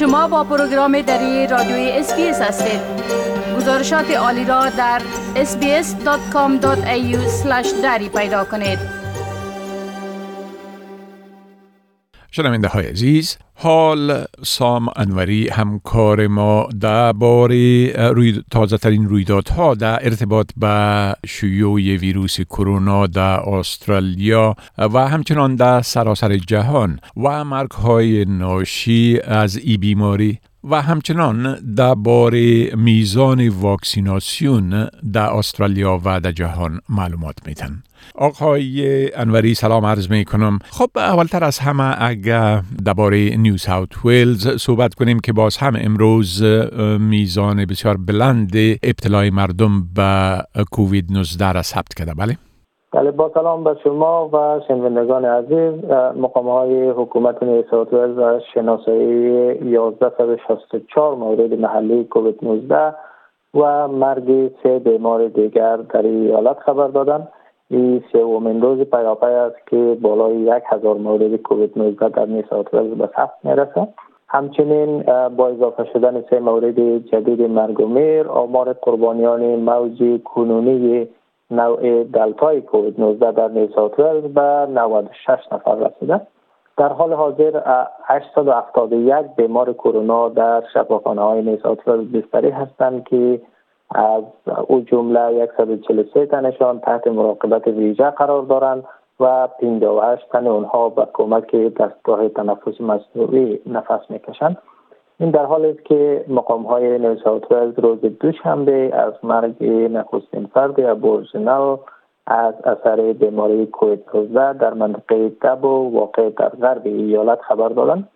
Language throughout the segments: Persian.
شما با پروگرام دری رادیوی SBS هستید. گزارشات عالی را در sbs.com.au دری پیدا کنید. شنونده های عزیز حال سام انوری همکار ما در باره‌ی تازه ترین رویدادها در ارتباط به شیوع ویروس کرونا در استرالیا و همچنان در سراسر جهان و مرگ های ناشی از ای بیماری و همچنان درباره میزان واکسیناسیون در استرالیا و در جهان معلومات میتن آقای انوری سلام عرض می کنم خب اولتر از همه اگر درباره نیو ساوت ویلز صحبت کنیم که باز هم امروز میزان بسیار بلند ابتلای مردم به کووید 19 را ثبت کرده. بله. بله با سلام به شما و شنوندگان عزیز مقام های حکومت نیسات و شناسایی 1164 مورد محلی کووید 19 و مرگ سه بیمار دیگر در ایالت خبر دادند این سومین روز پیاپی است که بالای یک هزار مورد کووید 19 در نیسات به ثبت می‌رسه همچنین با اضافه شدن سه مورد جدید مرگ و میر آمار قربانیان موج کنونی نوع دلتای کووید 19 در نیسات به 96 نفر رسیده. در حال حاضر 871 بیمار کرونا در شفاخانه های نیسات بستری هستند که از او جمله 143 تنشان تحت مراقبت ویژه قرار دارند و 58 تن اونها به کمک دستگاه تنفس مصنوعی نفس می‌کشند. این در حالی است که مقام های نیوساوت روز دوشنبه از مرگ نخستین فرد ابورژنال از اثر بیماری کووید 19 در منطقه دب و واقع در غرب ایالت خبر دادند.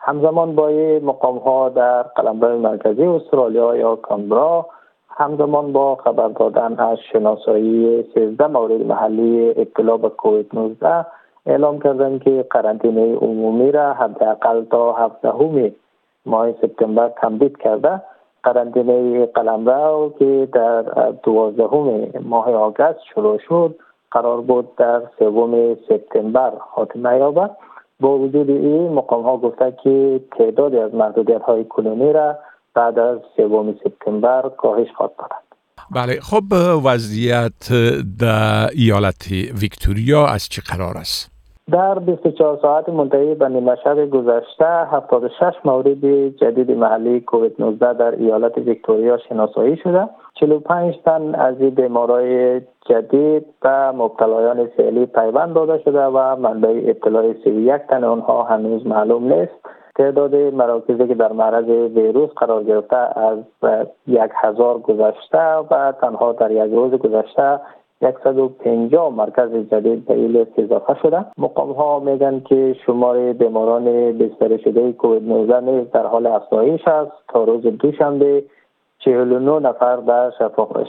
همزمان با مقام ها در قلمرو مرکزی استرالیا یا کامبرا همزمان با خبر دادن از شناسایی 13 مورد محلی ابتلا به کووید 19 اعلام کردند که قرنطینه عمومی را حداقل تا 17 ماه سپتامبر تمدید کرده. قرنطینه قلمرو که در دوازدهم ماه آگست شروع شد قرار بود در سوم سپتامبر خاتمه یابد. با وجود این مقام ها گفته که تعدادی از محدودیت های کلونی را بعد از سوم سپتامبر کاهش خواهد دادند بله خب وضعیت در ایالت ویکتوریا از چه قرار است؟ در 24 ساعت منتهی به نیمه شب گذشته 76 مورد جدید محلی کووید 19 در ایالت ویکتوریا شناسایی شده. 45 تن از این بیمارای جدید به مبتلایان فعلی پیوند داده شده و منبع ابتلای 31 تن آنها هنوز معلوم نیست. تعداد مراکزی که در معرض ویروس قرار گرفته از یک هزار گذشته و تنها در یک روز گذشته 150 مرکز جدید به این لیست اضافه شده. مقام ها میگن که شمار بیماران بستری شده کووید 19 نیز در حال افزایش است. تا روز دوشنبه 49 نفر در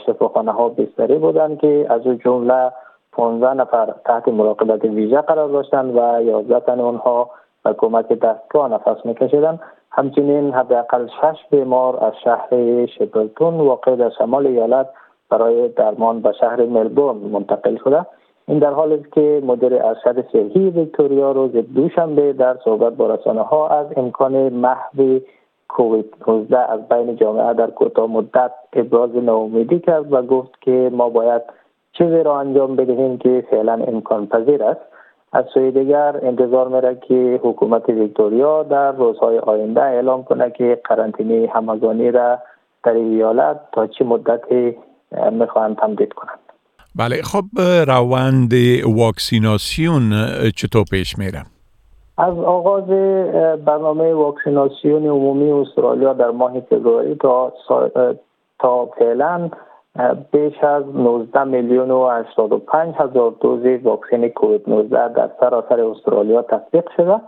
شفاخانه ها بستری بودند که از جمله 15 نفر تحت مراقبت ویژه قرار داشتند و 11 تن آنها به کمک دستگاه نفس میکشیدند. همچنین حداقل شش بیمار از شهر شپلتون واقع در شمال ایالت برای درمان به شهر ملبورن منتقل شده. این در حالی است که مدیر ارشد صحی ویکتوریا روز دوشنبه در صحبت با رسانه ها از امکان محو کووید 19 از بین جامعه در کوتاه مدت ابراز ناامیدی کرد و گفت که ما باید چیزی را انجام بدهیم که فعلا امکان پذیر است. از سوی دیگر انتظار میره که حکومت ویکتوریا در روزهای آینده اعلام کنه که قرنطینه همگانی را در ایالت تا چه مدتی می‌خواهند تمدید کنند بله خب روند واکسیناسیون چطور پیش میره؟ از آغاز برنامه واکسیناسیون عمومی استرالیا در ماه فوریه تا تا فعلا بیش از 19 میلیون و 85 هزار دوز واکسن کووید 19 در سراسر استرالیا تطبیق شده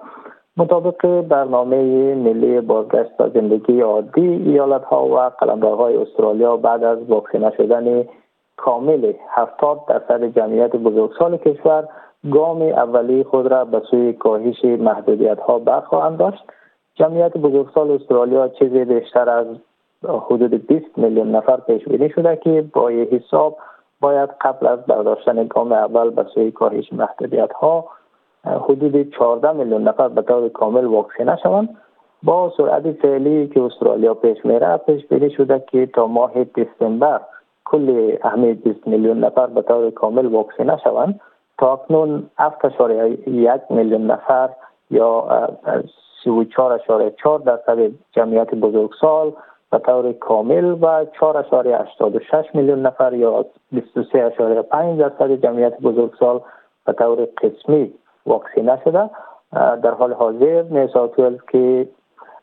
مطابق برنامه ملی بازگشت به زندگی عادی ایالت ها و قلمروهای استرالیا بعد از واکسینه شدن کامل 70 درصد جمعیت بزرگسال کشور گام اولی خود را به سوی کاهش محدودیت ها برخواهند داشت. جمعیت بزرگسال استرالیا چیزی بیشتر از حدود 20 میلیون نفر پیش بینی شده که با حساب باید قبل از برداشتن گام اول به سوی کاهش محدودیت ها حدود 14 میلیون نفر به طور کامل واکسینه شوند با سرعت فعلی که استرالیا پیش میره پیش بینی شده که تا ماه دسامبر کل اهمی 20 میلیون نفر به طور کامل واکسینه شوند تا اکنون 7.1 میلیون نفر یا 34.4 درصد جمعیت بزرگسال به طور کامل و 4.86 میلیون نفر یا 23.5 درصد جمعیت بزرگسال به طور قسمی واکسینه شده. در حال حاضر نیساتویل که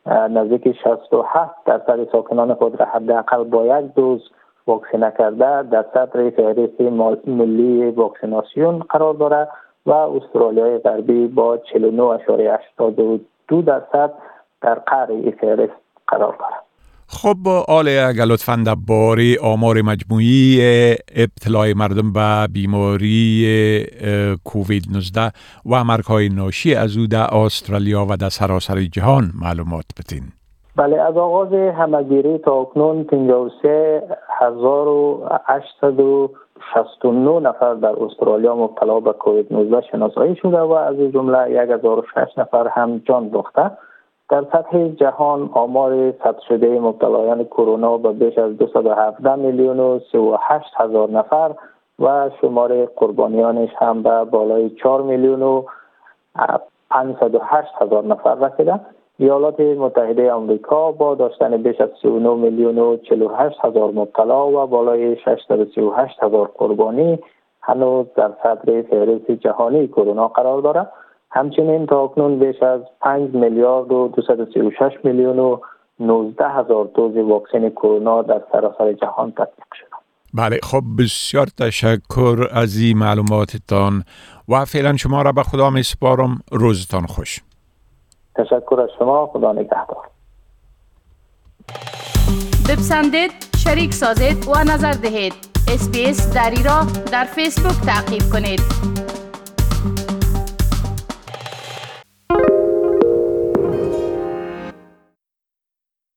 نزدیک 67 درصد ساکنان خود را حداقل با یک دوز واکسینه کرده. در صدر فهرست ملی واکسیناسیون قرار دارد و استرالیای غربی با 49.82 درصد در قرار فهرست قرار دارد خب آله اگر لطفا باری آمار مجموعی ابتلای مردم به بیماری کووید 19 و مرگهای ناشی از او در استرالیا و در سراسر جهان معلومات بتین بله از آغاز همگیری تا اکنون 53869 نفر در استرالیا مبتلا به کووید 19 شناسایی شده و از جمله 1006 نفر هم جان باخته. در سطح جهان آمار ثبت شده مبتلایان کرونا به بیش از 217 میلیون و 38 هزار نفر و شمار قربانیانش هم به بالای 4 میلیون و 508 هزار نفر رسیده ایالات متحده آمریکا با داشتن بیش از 39 میلیون و 48 هزار مبتلا و بالای 638 هزار قربانی هنوز در صدر فهرست جهانی کرونا قرار دارد. همچنین تا اکنون بیش از 5 میلیارد و 236 میلیون و 19 هزار دوز واکسن کرونا در سراسر جهان تطبیق شده. بله خب بسیار تشکر از این معلوماتتان و فعلا شما را به خدا می سپارم روزتان خوش. تشکر از شما. خدا نگهدار. بپسندید شریک سازید و نظر دهید. اسپیس دری را در فیسبوک تعقیب کنید.